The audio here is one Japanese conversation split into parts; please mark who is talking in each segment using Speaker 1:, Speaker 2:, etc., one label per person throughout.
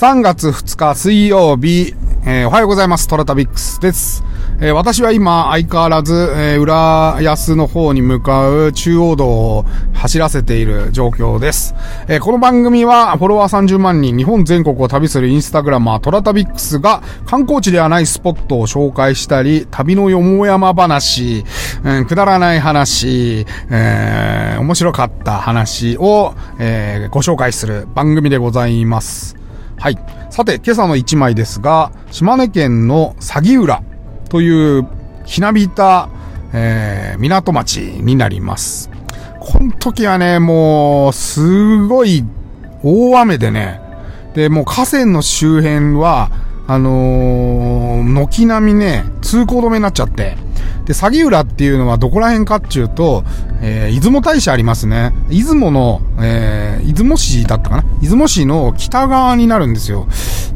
Speaker 1: 3月2日水曜日、えー、おはようございます。トラタビックスです。えー、私は今、相変わらず、えー、浦安の方に向かう中央道を走らせている状況です。えー、この番組は、フォロワー30万人、日本全国を旅するインスタグラマー、トラタビックスが、観光地ではないスポットを紹介したり、旅のよもやま話、うん、くだらない話、えー、面白かった話を、えー、ご紹介する番組でございます。はい。さて、今朝の一枚ですが、島根県の詐欺浦というひなびた、えー、港町になります。この時はね、もう、すごい大雨でね、で、もう河川の周辺は、あのー、軒並みね、通行止めになっちゃって、で、詐欺浦っていうのはどこら辺かっていうと、えー、出雲大社ありますね。出雲の、え、出雲市だったかな？出雲市の北側になるんですよ。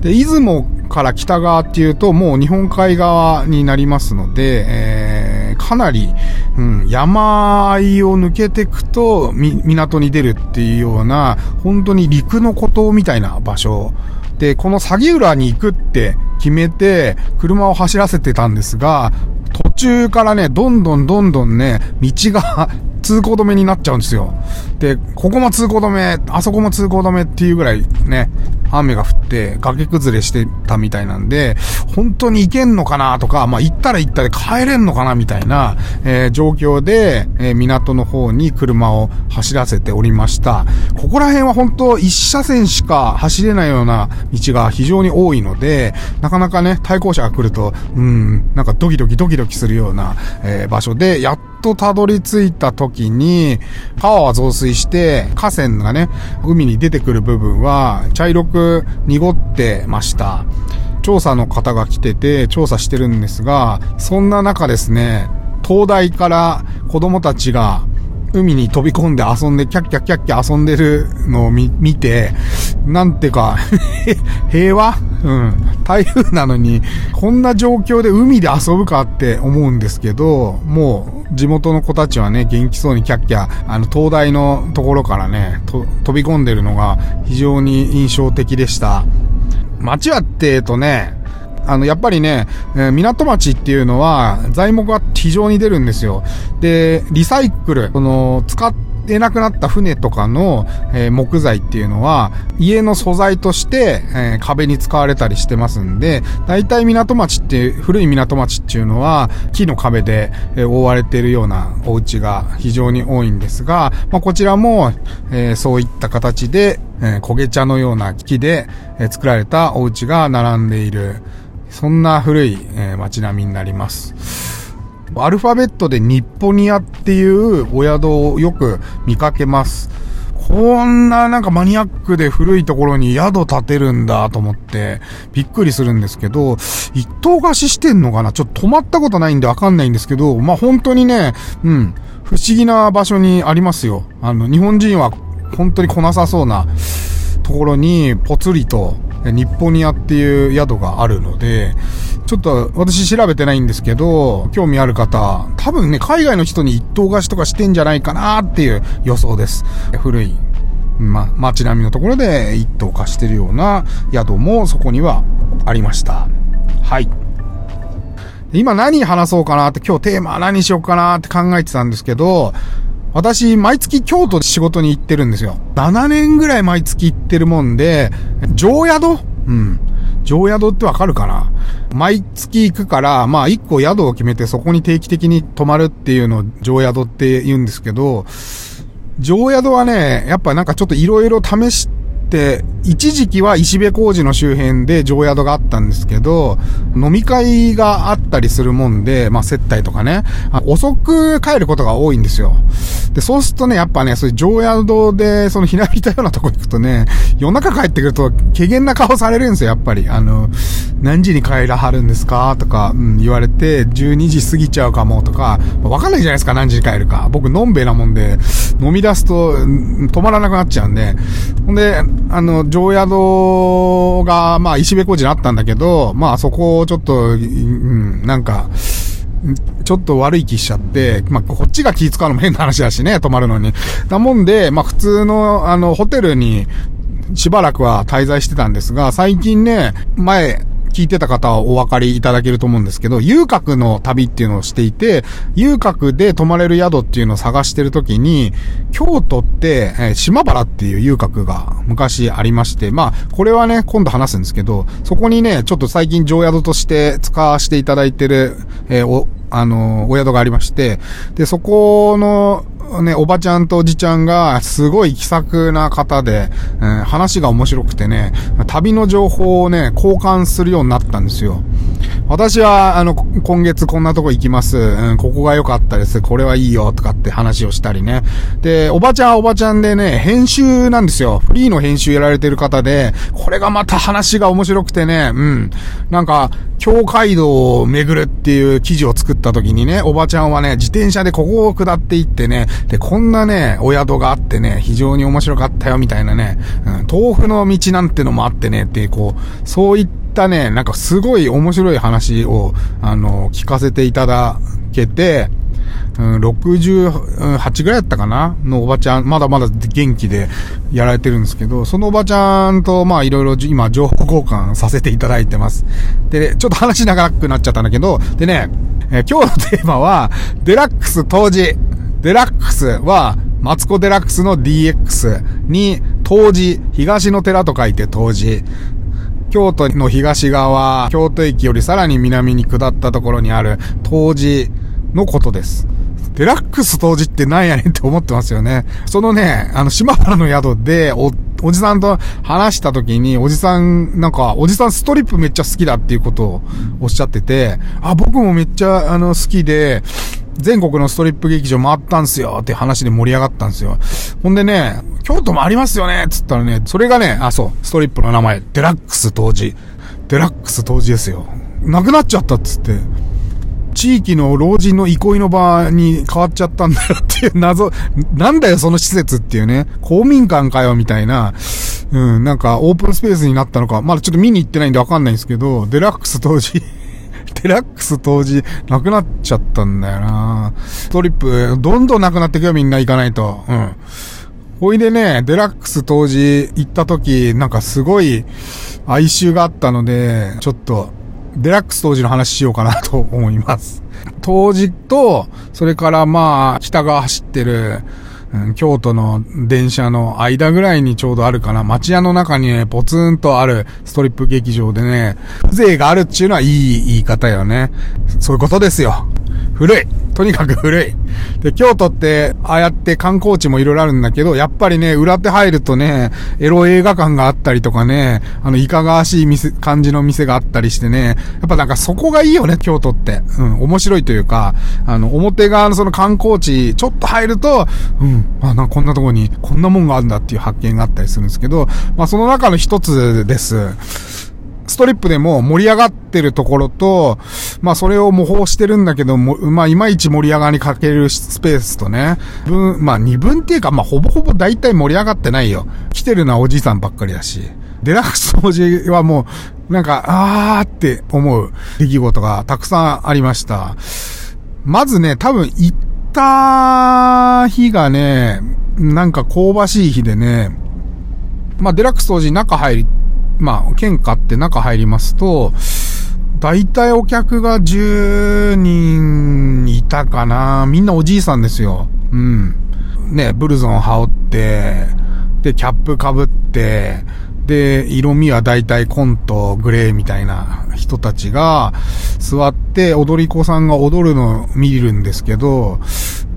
Speaker 1: で、出雲から北側っていうと、もう日本海側になりますので、えー、かなり、うん、山あいを抜けてくと、み、港に出るっていうような、本当に陸の孤島みたいな場所。で、この詐欺浦に行くって決めて、車を走らせてたんですが、途中からね、どんどんどんどんね、道が通行止めになっちゃうんですよ。で、ここも通行止め、あそこも通行止めっていうぐらいね、雨が降って崖崩れしてたみたいなんで、本当に行けんのかなとか、まあ行ったら行ったで帰れんのかなみたいな、えー、状況で、えー、港の方に車を走らせておりました。ここら辺は本当一車線しか走れないような道が非常に多いので、なかなかね、対向車が来ると、うん、なんかドキドキドキドキするような、えー、場所で、やっとたどり着いた時に、川は増水して、河川がね、海に出てくる部分は茶色くく濁ってました。調査の方が来てて、調査してるんですが、そんな中ですね、東大から子供たちが海に飛び込んで遊んで、キャッキャッキャッキャ遊んでるのを見、見て、なんてか 平和？うん。台風なのに、こんな状況で海で遊ぶかって思うんですけど、もう、地元の子たちはね、元気そうにキャッキャ、あの、東大のところからね、飛び込んでるのが非常に印象的でした。街はってえっとね、あの、やっぱりね、え、港町っていうのは材木が非常に出るんですよ。で、リサイクル、その、使ってなくなった船とかの、えー、木材っていうのは、家の素材として、えー、壁に使われたりしてますんで、大体港町って、古い港町っていうのは、木の壁で、えー、覆われているようなお家が非常に多いんですが、まあ、こちらも、え、そういった形で、え、焦げ茶のような木で、え、作られたお家が並んでいる。そんな古い、えー、街並みになります。アルファベットでニッポニアっていうお宿をよく見かけます。こんななんかマニアックで古いところに宿建てるんだと思ってびっくりするんですけど、一棟貸ししてんのかな？ちょっと泊まったことないんでわかんないんですけど、まあ、本当にね、うん、不思議な場所にありますよ。あの、日本人は本当に来なさそうなところにぽつりと日本ニアっていう宿があるので、ちょっと私調べてないんですけど、興味ある方、多分ね、海外の人に一棟貸しとかしてんじゃないかなっていう予想です。古い、ま、街並みのところで一棟貸してるような宿もそこにはありました。はい。今何話そうかなって今日テーマ何しようかなって考えてたんですけど、私、毎月京都で仕事に行ってるんですよ。7年ぐらい毎月行ってるもんで、常宿？うん。常宿ってわかるかな？毎月行くから、まあ一個宿を決めてそこに定期的に泊まるっていうのを常宿って言うんですけど、常宿はね、やっぱなんかちょっと色々試して、一時期は石部工事の周辺で常宿があったんですけど、飲み会があったりするもんで、まあ接待とかね、遅く帰ることが多いんですよ。で、そうするとね、やっぱね、そういう常宿で、そのひなびたようなとこ行くとね、夜中帰ってくると、軽減な顔されるんですよ、やっぱり。あの、何時に帰らはるんですかとか、うん、言われて、12時過ぎちゃうかもとか、わかんないじゃないですか、何時に帰るか。僕、のんべえなもんで、飲み出すと、止まらなくなっちゃうんで、ほんで、あの、常宿が、まあ、石部工事にあったんだけど、まあ、そこをちょっと、うん、なんか、ちょっと悪い気しちゃって、まあ、こっちが気使うのも変な話だしね、泊まるのに。だもんで、まあ、普通の、あの、ホテルにしばらくは滞在してたんですが、最近ね、前、聞いてた方はお分かりいただけると思うんですけど、遊郭の旅っていうのをしていて、遊郭で泊まれる宿っていうのを探してるときに、京都って、え、島原っていう遊郭が昔ありまして、まあ、これはね、今度話すんですけど、そこにね、ちょっと最近常宿として使わせていただいてる、えー、お、あの、お宿がありまして、で、そこの、ね、おばちゃんとおじちゃんが、すごい気さくな方で、うん、話が面白くてね、旅の情報をね、交換するようになったんですよ。私は、あの、今月こんなとこ行きます。うん、ここが良かったです。これはいいよ、とかって話をしたりね。で、おばちゃんはおばちゃんでね、編集なんですよ。フリーの編集やられてる方で、これがまた話が面白くてね、うん。なんか、京街道を巡るっていう記事を作った時にね、おばちゃんはね、自転車でここを下っていってね、で、こんなね、お宿があってね、非常に面白かったよ、みたいなね、うん、豆腐の道なんてのもあってね、っていう、こう、そういったったね、なんかすごい面白い話を、あの、聞かせていただけて、うん、68ぐらいだったかなのおばちゃん、まだまだ元気でやられてるんですけど、そのおばちゃんと、まあいろいろ今情報交換させていただいてます。で、ちょっと話長くなっちゃったんだけど、でね、えー、今日のテーマは、デラックス当時。デラックスは、マツコデラックスの DX に、当時、東の寺と書いて当時。京都の東側、京都駅よりさらに南に下ったところにある当時のことです。デラックス当時ってなんやねんって思ってますよね。そのね、あの、島原の宿で、お、おじさんと話した時に、おじさん、なんか、おじさんストリップめっちゃ好きだっていうことをおっしゃってて、あ、僕もめっちゃ、あの、好きで、全国のストリップ劇場回ったんすよって話で盛り上がったんですよ。ほんでね、京都もありますよねつったらね、それがね、あ、そう、ストリップの名前、デラックス当時。デラックス当時ですよ。なくなっちゃったっつって。地域の老人の憩いの場に変わっちゃったんだよっていう 謎、なんだよその施設っていうね、公民館かよみたいな、うん、なんかオープンスペースになったのか、まだちょっと見に行ってないんでわかんないんですけど、デラックス当時 デラックス当時、なくなっちゃったんだよなストリップ、どんどんなくなってくよ、みんな行かないと。うん。ほいでね、デラックス当時行った時、なんかすごい哀愁があったので、ちょっと、デラックス当時の話しようかなと思います。当時と、それからまあ、北側走ってる、うん、京都の電車の間ぐらいにちょうどあるかな。町屋の中にね、ポツンとあるストリップ劇場でね、風情があるっていうのはいい言い方よね。そういうことですよ。古い。とにかく古い。で、京都って、ああやって観光地もいろいろあるんだけど、やっぱりね、裏手入るとね、エロ映画館があったりとかね、あの、いかがわしい店、感じの店があったりしてね、やっぱなんかそこがいいよね、京都って。うん、面白いというか、あの、表側のその観光地、ちょっと入ると、うん、あ、なんこんなとこに、こんなもんがあるんだっていう発見があったりするんですけど、まあその中の一つです。ストリップでも盛り上がってるところと、まあそれを模倣してるんだけども、まあいまいち盛り上がりかけるスペースとね、分、まあ二分っていうか、まあほぼほぼ大体盛り上がってないよ。来てるのはおじいさんばっかりだし。デラックス掃除はもう、なんか、あーって思う出来事がたくさんありました。まずね、多分行った日がね、なんか香ばしい日でね、まあデラックス掃除中入りまあ、県買って中入りますと、大体お客が10人いたかな。みんなおじいさんですよ。うん。ね、ブルゾン羽織って、で、キャップ被って、で、色味は大体コント、グレーみたいな人たちが座って踊り子さんが踊るのを見るんですけど、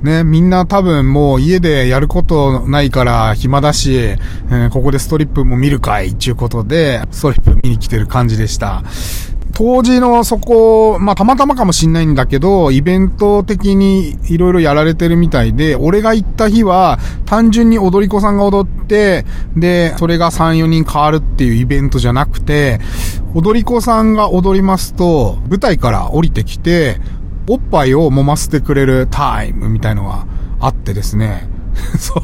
Speaker 1: ね、みんな多分もう家でやることないから暇だし、えー、ここでストリップも見るかいっていうことで、ストリップ見に来てる感じでした。当時のそこ、まあ、たまたまかもしんないんだけど、イベント的にいろいろやられてるみたいで、俺が行った日は、単純に踊り子さんが踊って、で、それが3、4人変わるっていうイベントじゃなくて、踊り子さんが踊りますと、舞台から降りてきて、おっぱいを揉ませてくれるタイムみたいのがあってですね。そう。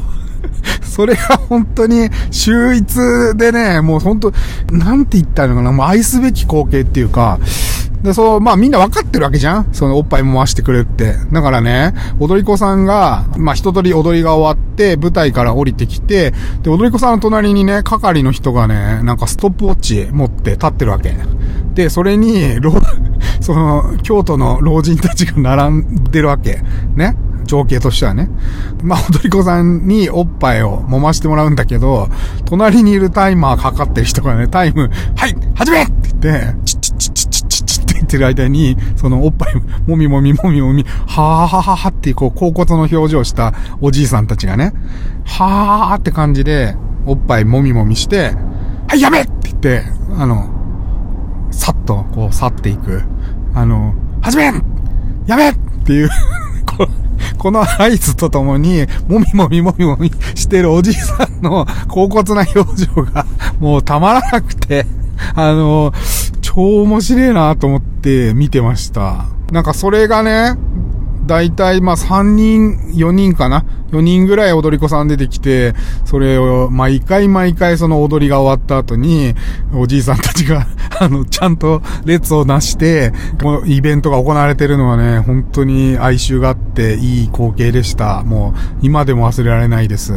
Speaker 1: それが本当に秀逸でね、もう本当、なんて言ったのかな、もう愛すべき光景っていうか、で、そう、まあみんな分かってるわけじゃんそのおっぱいも回してくれって。だからね、踊り子さんが、まあ一通り踊りが終わって、舞台から降りてきて、で、踊り子さんの隣にね、係の人がね、なんかストップウォッチ持って立ってるわけ。で、それに、その、京都の老人たちが並んでるわけ。ね？情景としてはね。まあ、踊り子さんにおっぱいを揉ましてもらうんだけど、隣にいるタイマーかかってる人がね、タイム、はい、始めって言って、チッチッチッチッチッってる間に、そのおっぱい、もみもみもみもみ、はーはははって、こう、甲骨の表情したおじいさんたちがね、はーって感じで、おっぱいもみもみして、はい、やめって言って、あの、さっと、こう、去っていく。あの、始めやめっていう この合図とともに、もみもみもみもみしてるおじいさんの高骨な表情が、もうたまらなくて、あの、超面白いなと思って見てました。なんかそれがね、だいたいまあ3人、4人かな ?4 人ぐらい踊り子さん出てきて、それを毎回毎回その踊りが終わった後に、おじいさんたちが あの、ちゃんと列をなして、このイベントが行われてるのはね、本当に哀愁があっていい光景でした。もう、今でも忘れられないです。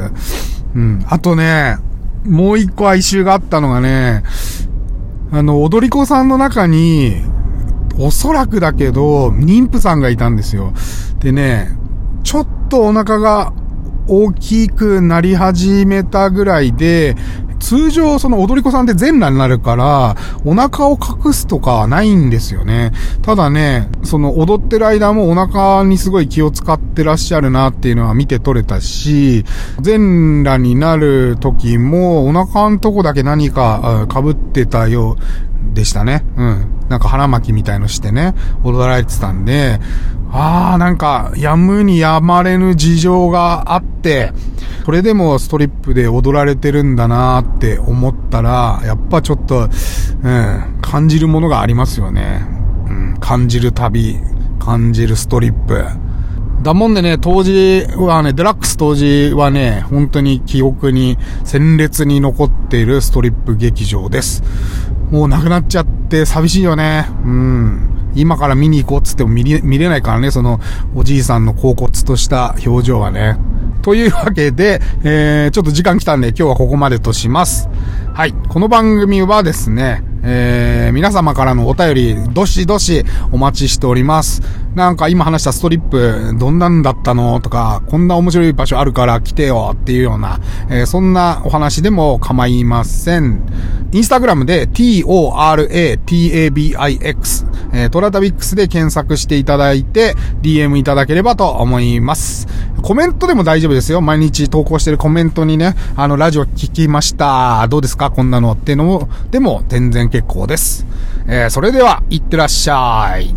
Speaker 1: うん。あとね、もう一個哀愁があったのがね、あの、踊り子さんの中に、おそらくだけど、妊婦さんがいたんですよ。でね、ちょっとお腹が大きくなり始めたぐらいで、通常その踊り子さんって全裸になるから、お腹を隠すとかはないんですよね。ただね、その踊ってる間もお腹にすごい気を使ってらっしゃるなっていうのは見て取れたし、全裸になる時もお腹のとこだけ何か被ってたようでしたね。うん。なんか腹巻きみたいのしてね、踊られてたんで、ああ、なんか、やむにやまれぬ事情があって、それでもストリップで踊られてるんだなーって思ったら、やっぱちょっと、うん、感じるものがありますよね。うん、感じる旅、感じるストリップ。だもんでね、当時はね、デラックス当時はね、本当に記憶に鮮烈に残っているストリップ劇場です。もうなくなっちゃって寂しいよね。うん。今から見に行こうっつっても見れ見れないからね、そのおじいさんの恍惚とした表情はね。というわけで、えー、ちょっと時間来たんで今日はここまでとします。はい。この番組はですね、えー、皆様からのお便り、どしどしお待ちしております。なんか今話したストリップ、どんなんだったのとか、こんな面白い場所あるから来てよっていうような、えー、そんなお話でも構いません。インスタグラムで t-o-r-a-t-a-b-i-x、えー、トラタビックスで検索していただいて、DM いただければと思います。コメントでも大丈夫ですよ。毎日投稿してるコメントにね、あの、ラジオ聞きました。どうですか？こんなのってのも、でも全然結構です。えー、それでは、いってらっしゃい。